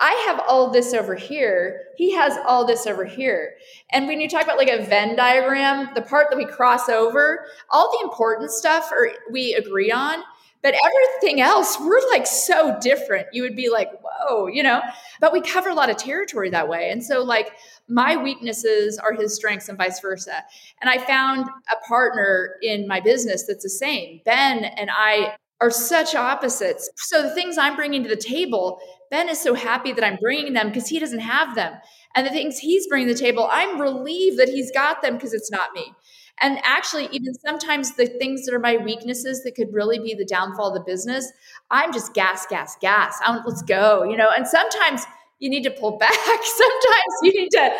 I have all this over here. He has all this over here. And when you talk about like a Venn diagram, the part that we cross over, all the important stuff are, we agree on. But everything else, we're like so different. You would be like, whoa, you know, but we cover a lot of territory that way. And so, like, my weaknesses are his strengths and vice versa. And I found a partner in my business that's the same. Ben and I are such opposites. So, the things I'm bringing to the table, Ben is so happy that I'm bringing them because he doesn't have them. And the things he's bringing to the table, I'm relieved that he's got them because it's not me. And actually, even sometimes the things that are my weaknesses that could really be the downfall of the business, I'm just gas, gas, gas. I want, let's go, you know. And sometimes you need to pull back. sometimes you need to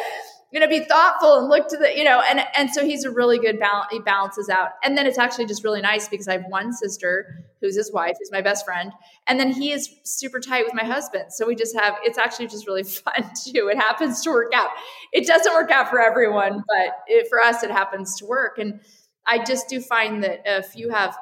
you know, be thoughtful and look to the, you know, and and so he's a really good balance. He balances out, and then it's actually just really nice because I have one sister who's his wife, who's my best friend, and then he is super tight with my husband. So we just have. It's actually just really fun too. It happens to work out. It doesn't work out for everyone, but it, for us, it happens to work. And I just do find that if you have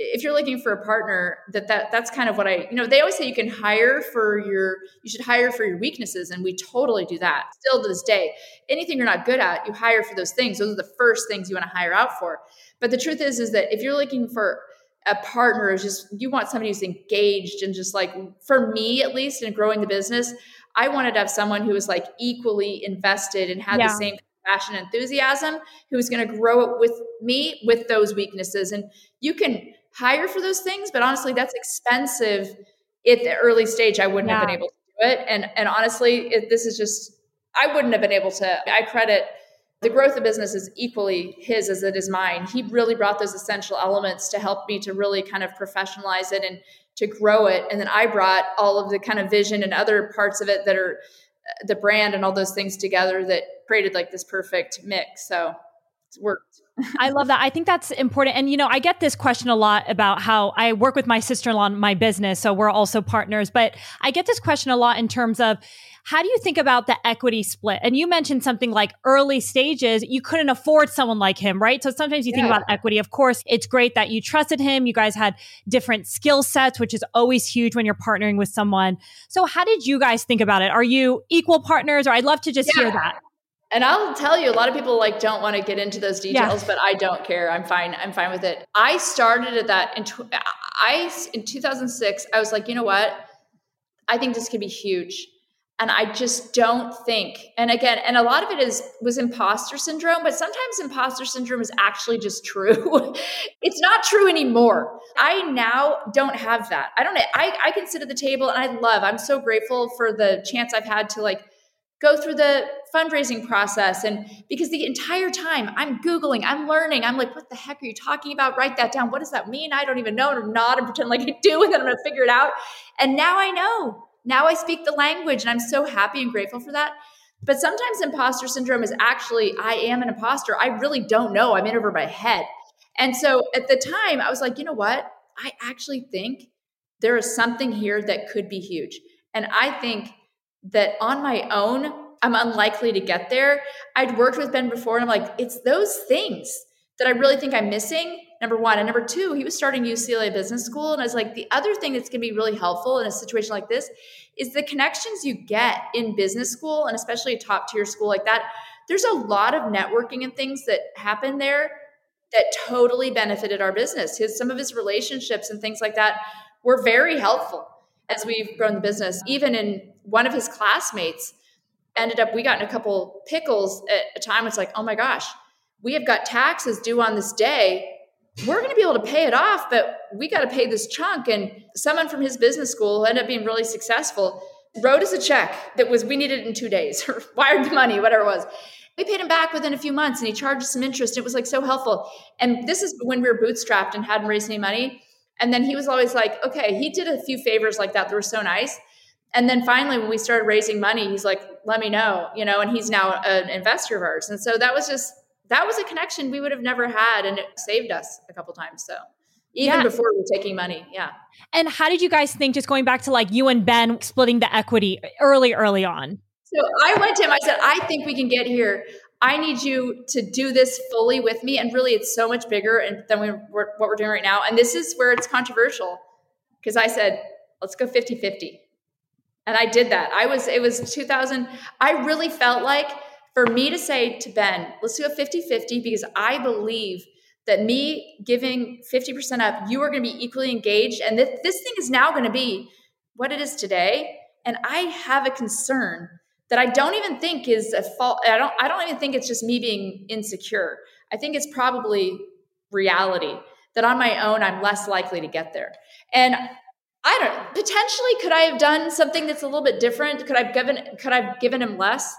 if you're looking for a partner that, that that's kind of what i you know they always say you can hire for your you should hire for your weaknesses and we totally do that still to this day. Anything you're not good at you hire for those things. Those are the first things you want to hire out for. But the truth is is that if you're looking for a partner is just you want somebody who's engaged and just like for me at least in growing the business i wanted to have someone who was like equally invested and had yeah. the same passion enthusiasm who's going to grow it with me with those weaknesses. And you can hire for those things, but honestly, that's expensive at the early stage. I wouldn't yeah. have been able to do it. And and honestly, it, this is just I wouldn't have been able to. I credit the growth of business is equally his as it is mine. He really brought those essential elements to help me to really kind of professionalize it and to grow it. And then I brought all of the kind of vision and other parts of it that are the brand and all those things together that created like this perfect mix. So it's worked. I love that. I think that's important. And, you know, I get this question a lot about how I work with my sister in law in my business. So we're also partners. But I get this question a lot in terms of how do you think about the equity split? And you mentioned something like early stages, you couldn't afford someone like him, right? So sometimes you yeah. think about equity. Of course, it's great that you trusted him. You guys had different skill sets, which is always huge when you're partnering with someone. So how did you guys think about it? Are you equal partners? Or I'd love to just yeah. hear that. And I'll tell you, a lot of people like don't want to get into those details, yeah. but I don't care. I'm fine. I'm fine with it. I started at that in tw- I in 2006. I was like, you know what? I think this could be huge, and I just don't think. And again, and a lot of it is was imposter syndrome, but sometimes imposter syndrome is actually just true. it's not true anymore. I now don't have that. I don't. I I can sit at the table, and I love. I'm so grateful for the chance I've had to like go through the fundraising process. And because the entire time i'm googling i'm learning i'm like what the heck are you talking about? Write that down. What does that mean? I don't even know. And i'm not and pretend like i do and then i'm gonna figure it out. And now i know. Now i speak the language and i'm so happy and grateful for that. But sometimes imposter syndrome is actually i am an imposter. I really don't know. I'm in over my head. And so at the time i was like you know what? I actually think there is something here that could be huge. And i think that on my own, I'm unlikely to get there. I'd worked with Ben before and I'm like, it's those things that I really think I'm missing. Number one. And number two, he was starting UCLA Business School. And I was like, the other thing that's going to be really helpful in a situation like this is the connections you get in business school and especially a top tier school like that. there's a lot of networking and things that happen there that totally benefited our business. His some of his relationships and things like that were very helpful as we've grown the business. Even in one of his classmates ended up we got in a couple pickles at a time it's like, "Oh my gosh, we have got taxes due on this day. We're going to be able to pay it off, but we got to pay this chunk." And someone from his business school ended up being really successful wrote us a check that was we needed in two days or wired the money whatever it was we paid him back within a few months and he charged us some interest. It was like so helpful. And this is when we were bootstrapped and hadn't raised any money. And then he was always like, okay, he did a few favors like that They were so nice. And then finally, when we started raising money, he's like, let me know, you know, and he's now an investor of ours. And so that was just, that was a connection we would have never had. And it saved us a couple times. So even yeah. before we were taking money. Yeah. And how did you guys think, just going back to like you and Ben splitting the equity early, early on? So I went to him, I said, I think we can get here. I need you to do this fully with me. And really, it's so much bigger than we, what we're doing right now. And this is where it's controversial because I said, let's go 50 50. And I did that. I was, it was 2000. I really felt like for me to say to Ben, let's do a 50 50 because I believe that me giving 50% up, you are going to be equally engaged. And this, this thing is now going to be what it is today. And I have a concern that I don't even think is a fault. I don't, I don't even think it's just me being insecure. I think it's probably reality that on my own, I'm less likely to get there. And I don't potentially could I have done something that's a little bit different? Could I've given could I've given him less?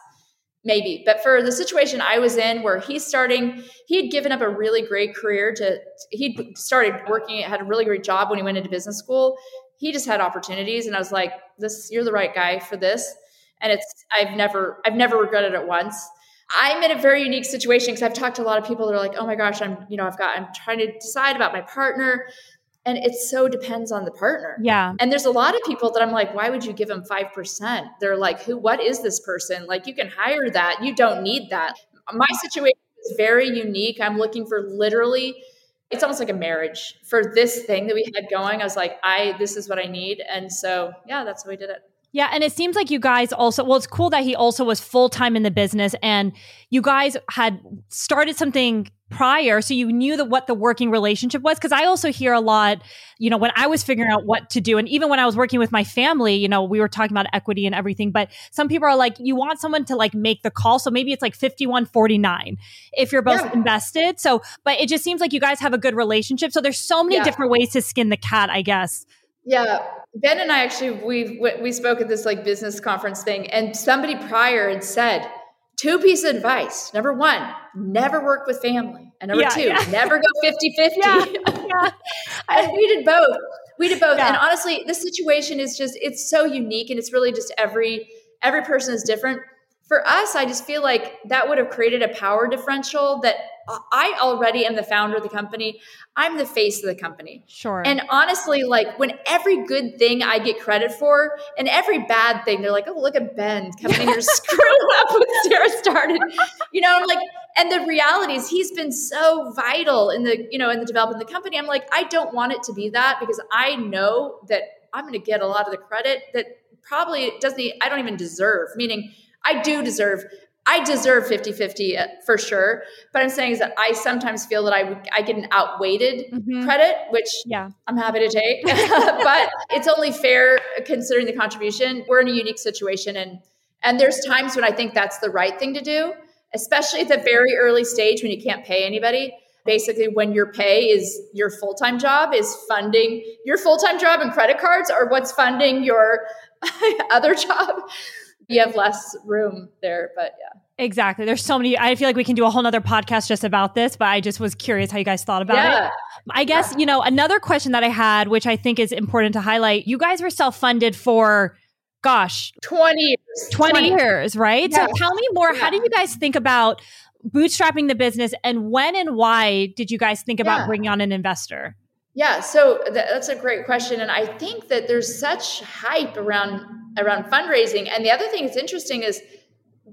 Maybe. But for the situation I was in where he's starting, he had given up a really great career to he started working, had a really great job when he went into business school. He just had opportunities and I was like, this you're the right guy for this and it's I've never I've never regretted it once. I'm in a very unique situation because I've talked to a lot of people that are like, oh my gosh, I'm you know I've got I'm trying to decide about my partner, and it so depends on the partner. Yeah. And there's a lot of people that I'm like, why would you give them five percent? They're like, who? What is this person? Like you can hire that. You don't need that. My situation is very unique. I'm looking for literally. It's almost like a marriage for this thing that we had going. I was like, I this is what I need, and so yeah, that's how we did it. Yeah, and it seems like you guys also well it's cool that he also was full-time in the business and you guys had started something prior so you knew that what the working relationship was because I also hear a lot, you know, when I was figuring out what to do and even when I was working with my family, you know, we were talking about equity and everything, but some people are like you want someone to like make the call so maybe it's like 5149 if you're both yeah. invested. So, but it just seems like you guys have a good relationship. So there's so many yeah. different ways to skin the cat, I guess. Yeah, Ben and I actually we we spoke at this like business conference thing, and somebody prior had said two pieces of advice. Number one, never work with family, and number yeah, two, yeah. never go 50 50. Yeah, yeah. and we did both. We did both, and honestly, the situation is just it's so unique, and it's really just every every person is different. For us, I just feel like that would have created a power differential that I already am the founder of the company. I'm the face of the company. Sure. And honestly, like when every good thing I get credit for and every bad thing, they're like, oh, look at Ben coming in here screwing up what Sarah started. You know, like, and the reality is he's been so vital in the, you know, in the development of the company. I'm like, I don't want it to be that because I know that I'm going to get a lot of the credit that probably doesn't, I don't even deserve, meaning I do deserve I deserve 50 50 uh, for sure. But I'm saying is that I sometimes feel that I, I get an outweighted mm-hmm. credit, which yeah. I'm happy to take. but it's only fair considering the contribution. We're in a unique situation. And, and there's times when I think that's the right thing to do, especially at the very early stage when you can't pay anybody. Basically, when your pay is your full time job, is funding your full time job and credit cards, or what's funding your other job you have less room there. But yeah. Exactly. There's so many. I feel like we can do a whole nother podcast just about this, but I just was curious how you guys thought about yeah. it. I guess, you know, another question that I had, which I think is important to highlight, you guys were self funded for, gosh, 20 years. 20, 20. years, right? Yeah. So tell me more. Yeah. How do you guys think about bootstrapping the business and when and why did you guys think about bringing on an investor? Yeah, so th- that's a great question, and I think that there's such hype around around fundraising. And the other thing that's interesting is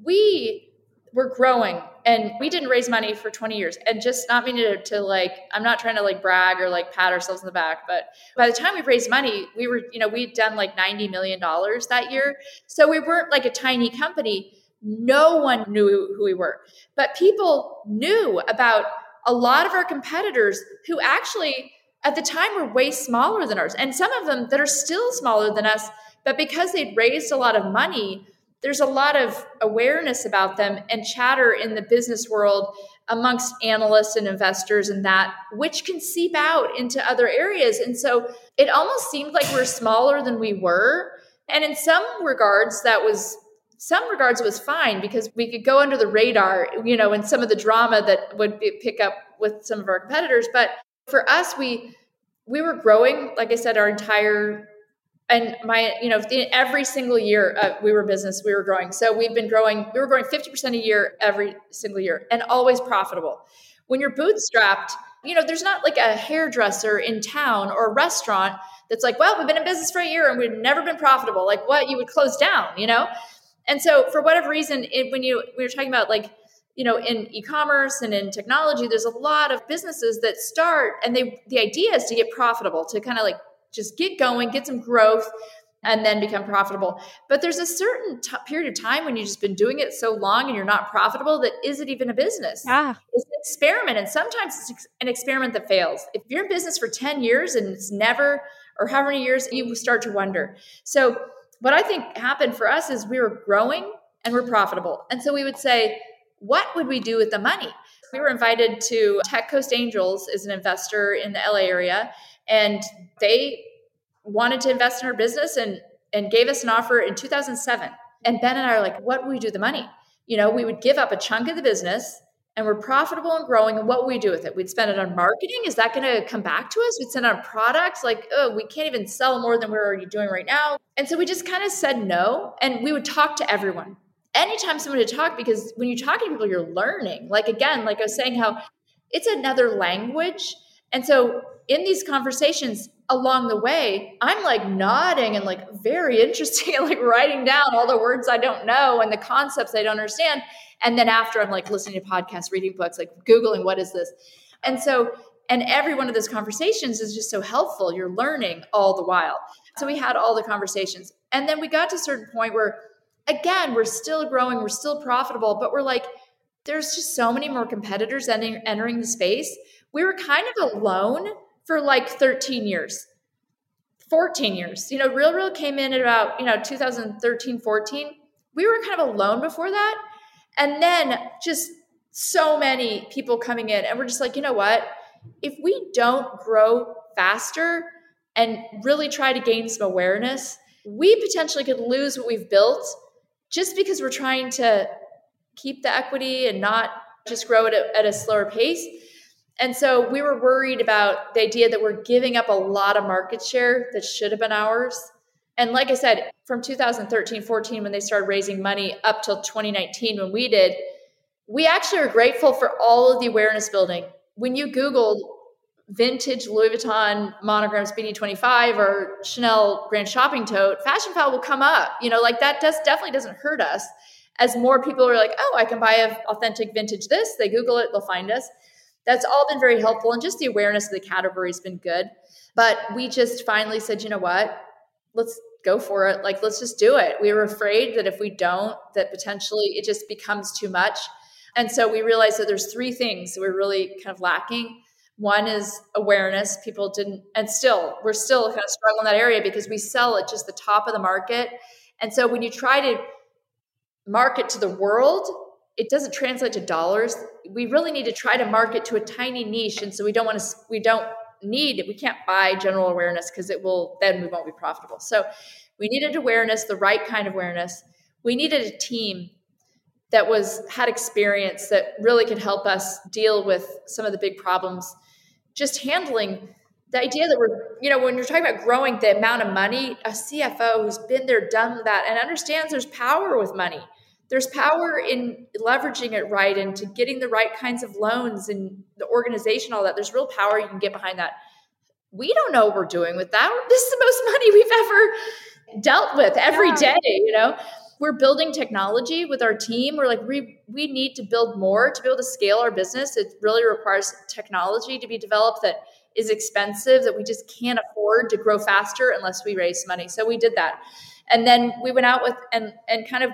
we were growing, and we didn't raise money for 20 years. And just not meaning to, to like, I'm not trying to like brag or like pat ourselves in the back, but by the time we raised money, we were, you know, we'd done like 90 million dollars that year. So we weren't like a tiny company, No one knew who we were. But people knew about a lot of our competitors who actually at the time were way smaller than ours. And some of them that are still smaller than us, but because they'd raised a lot of money, there's a lot of awareness about them and chatter in the business world amongst analysts and investors and that which can seep out into other areas. And so it almost seemed like we're smaller than we were. And in some regards that was some regards was fine because we could go under the radar you know in some of the drama that would pick up with some of our competitors. But for us we we were growing like i said our entire and my you know every single year uh, we were business we were growing. So we've been growing we were growing 50% a year every single year and always profitable. When you're bootstrapped you know there's not like a hairdresser in town or a restaurant that's like well we've been in business for a year and we've never been profitable. Like what? You would close down you know? And so for whatever reason it, when you we were talking about like you know in e-commerce and in technology there's a lot of businesses that start and they the idea is to get profitable to kind of like just get going, get some growth, and then become profitable. But there's a certain t- period of time when you've just been doing it so long and you're not profitable that is it even a business? Ah. It's an experiment. And sometimes it's an experiment that fails. If you're in business for 10 years and it's never, or however many years, you start to wonder. So, what I think happened for us is we were growing and we're profitable. And so we would say, what would we do with the money? We were invited to Tech Coast Angels is an investor in the LA area and they wanted to invest in our business and and gave us an offer in 2007 and ben and i are like what would we do the money? You know we would give up a chunk of the business and we're profitable and growing. And what would we do with it? We'd spend it on marketing? Is that going to come back to us? We'd send on products? Like oh we can't even sell more than we're already doing right now. And so we just kind of said no and we would talk to everyone. Anytime someone to talk because when you talk to people you're learning. Like again like i was saying how it's another language and so in these conversations along the way, I'm like nodding and like very interesting and like writing down all the words I don't know and the concepts I don't understand. And then after I'm like listening to podcasts, reading books, like Googling, what is this? And so, and every one of those conversations is just so helpful. You're learning all the while. So we had all the conversations. And then we got to a certain point where, again, we're still growing, we're still profitable, but we're like, there's just so many more competitors entering the space. We were kind of alone for like 13 years. 14 years. You know RealReal came in at about you know 2013 14 we were kind of alone before that. And then just so many people coming in and we're just like you know what? If we don't grow faster and really try to gain some awareness we potentially could lose what we've built just because we're trying to keep the equity and not just grow it at, at a slower pace and so we were worried about the idea that we're giving up a lot of market share that should have been ours. And like I said, from 2013, 14, when they started raising money up till 2019, when we did, we actually are grateful for all of the awareness building. When you Googled vintage Louis Vuitton monograms Speedy 25 or Chanel Grand Shopping Tote, Fashionphile will come up. You know, like that does definitely doesn't hurt us. As more people are like, oh, I can buy a authentic vintage this, they Google it, they'll find us that's all been very helpful. And just the awareness of the category has been good. But we just finally said, you know what? Let's go for it. Like, let's just do it. We were afraid that if we don't, that potentially it just becomes too much. And so we realized that there's three things that we're really kind of lacking. One is awareness. People didn't, and still, we're still kind of struggling in that area because we sell at just the top of the market. And so when you try to market to the world, it doesn't translate to dollars. We really need to try to market to a tiny niche, and so we don't want to. We don't need. We can't buy general awareness because it will then we won't be profitable. So we needed awareness, the right kind of awareness. We needed a team that was had experience that really could help us deal with some of the big problems. Just handling the idea that we're, you know, when you're talking about growing the amount of money, a CFO who's been there, done that, and understands there's power with money there's power in leveraging it right and to getting the right kinds of loans and the organization, all that. There's real power you can get behind that. We don't know what we're doing with that. This is the most money we've ever dealt with every day, you know? We're building technology with our team. We're like, we, we need to build more to be able to scale our business. It really requires technology to be developed that is expensive, that we just can't afford to grow faster unless we raise money. So we did that. And then we went out with and and kind of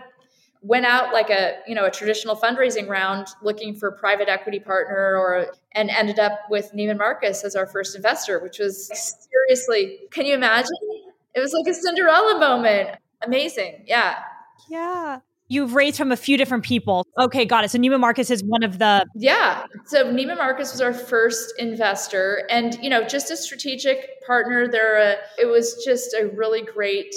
went out like a you know a traditional fundraising round looking for private equity partner or and ended up with Neiman Marcus as our first investor, which was seriously, can you imagine? It was like a Cinderella moment. Amazing. Yeah. Yeah. You've raised from a few different people. Okay, got it. So Neiman Marcus is one of the Yeah. So Neiman Marcus was our first investor and you know, just a strategic partner. There uh, it was just a really great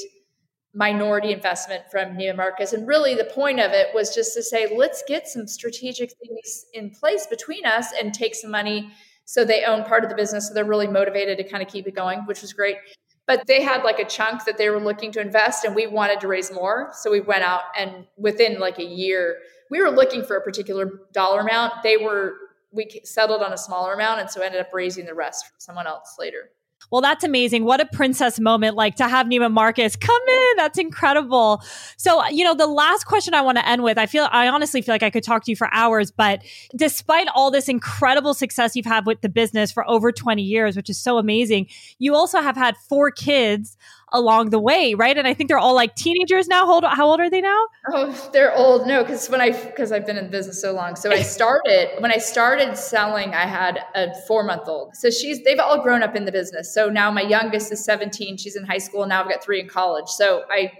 minority investment from Marcus. And really the point of it was just to say, let's get some strategic things in place between us and take some money so they own part of the business. So they're really motivated to kind of keep it going, which was great. But they had like a chunk that they were looking to invest and we wanted to raise more. So we went out and within like a year, we were looking for a particular dollar amount. They were, we settled on a smaller amount. And so ended up raising the rest from someone else later. Well, that's amazing. What a princess moment, like to have Neiman Marcus come in. That's incredible. So, you know, the last question I want to end with, I feel, I honestly feel like I could talk to you for hours, but despite all this incredible success you've had with the business for over 20 years, which is so amazing, you also have had four kids along the way, right? And I think they're all like teenagers now. Hold old, how old are they now? Oh, they're old. No, because when I because I've been in business so long. So I started when I started selling, I had a four month old. So she's they've all grown up in the business. So now my youngest is 17. She's in high school. Now I've got three in college. So I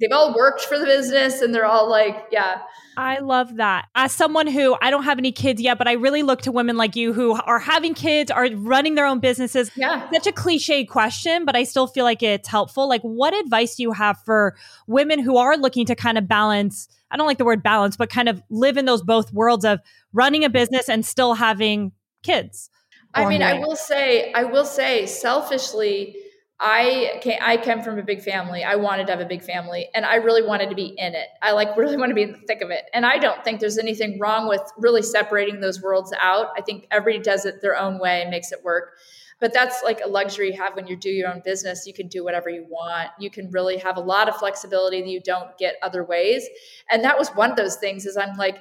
they've all worked for the business and they're all like, yeah. I love that. As someone who I don't have any kids yet, but I really look to women like you who are having kids, are running their own businesses. Yeah. Such a cliche question, but I still feel like it's helpful. Like, what advice do you have for women who are looking to kind of balance? I don't like the word balance, but kind of live in those both worlds of running a business and still having kids. I mean, I will say, I will say selfishly, I came, I came from a big family. I wanted to have a big family and I really wanted to be in it. I like really want to be in the thick of it. And I don't think there's anything wrong with really separating those worlds out. I think everybody does it their own way and makes it work. But that's like a luxury you have when you do your own business. You can do whatever you want. You can really have a lot of flexibility that you don't get other ways. And that was one of those things is I'm like,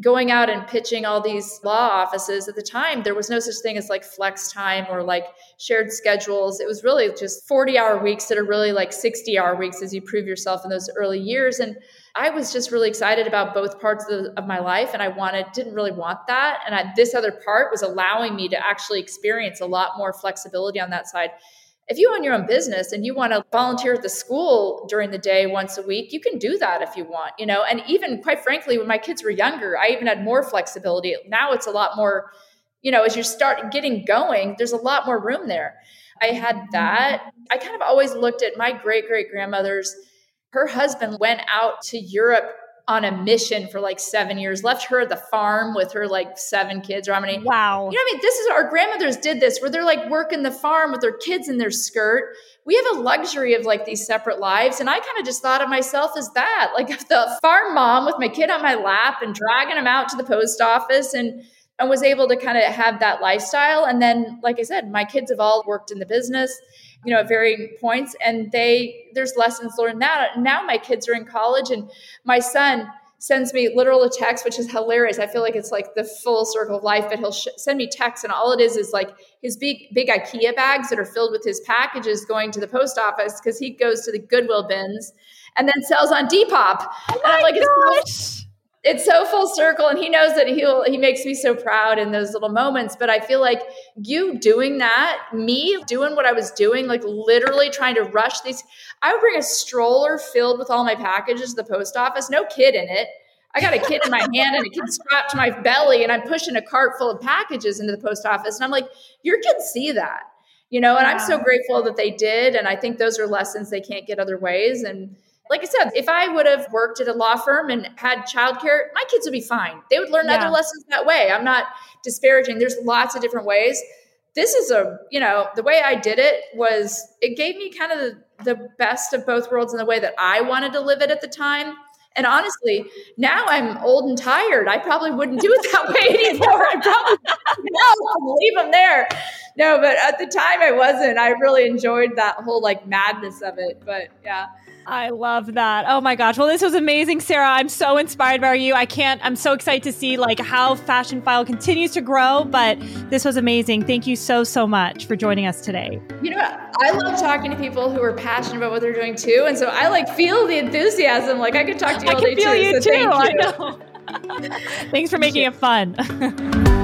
going out and pitching all these law offices at the time there was no such thing as like flex time or like shared schedules. It was really just 40 hour weeks that are really like 60 hour weeks as you prove yourself in those early years. And i was just really excited about both parts of, the, of my life and i wanted didn't really want that. And I, this other part was allowing me to actually experience a lot more flexibility on that side if you own your own business and you want to volunteer at the school during the day once a week, you can do that if you want, you know. And even quite frankly, when my kids were younger, I even had more flexibility. Now it's a lot more, you know, as you start getting going, there's a lot more room there. I had mm-hmm. that. I kind of always looked at my great great grandmother's, her husband went out to Europe on a mission for like seven years, left her at the farm with her like seven kids or how many. Wow. You know what I mean? This is our grandmothers did this where they're like working the farm with their kids in their skirt. We have a luxury of like these separate lives. And I kind of just thought of myself as that like the farm mom with my kid on my lap and dragging him out to the post office and and was able to kind of have that lifestyle. And then, like I said, my kids have all worked in the business you know at varying points and they there's lessons learned. Now now my kids are in college and my son sends me literal a text which is hilarious. I feel like it's like the full circle of life but he'll sh- send me texts and all it is is like his big big ikea bags that are filled with his packages going to the post office because he goes to the goodwill bins and then sells on depop. Oh and i'm like gosh it's so full circle and he knows that he'll he makes me so proud in those little moments but i feel like you doing that me doing what i was doing like literally trying to rush these i would bring a stroller filled with all my packages to the post office no kid in it. I got a kid in my hand and a kid strapped to my belly and i'm pushing a cart full of packages into the post office and i'm like your kids see that you know and i'm so grateful that they did and i think those are lessons they can't get other ways and like I said, if I would have worked at a law firm and had childcare, my kids would be fine. They would learn yeah. other lessons that way. I'm not disparaging. There's lots of different ways. This is a, you know, the way I did it was it gave me kind of the, the best of both worlds in the way that I wanted to live it at the time. And honestly, now I'm old and tired. I probably wouldn't do it that way anymore. I probably no, leave them there. No, but at the time I wasn't. I really enjoyed that whole like madness of it. But yeah. I love that. Oh my gosh. Well, this was amazing, Sarah. I'm so inspired by you. I can't, I'm so excited to see like how Fashionphile continues to grow, but this was amazing. Thank you so, so much for joining us today. You know what? I love talking to people who are passionate about what they're doing too. And so I like feel the enthusiasm. Like I could talk to you all day feel too. You so too. Thank you. Thanks for making it fun.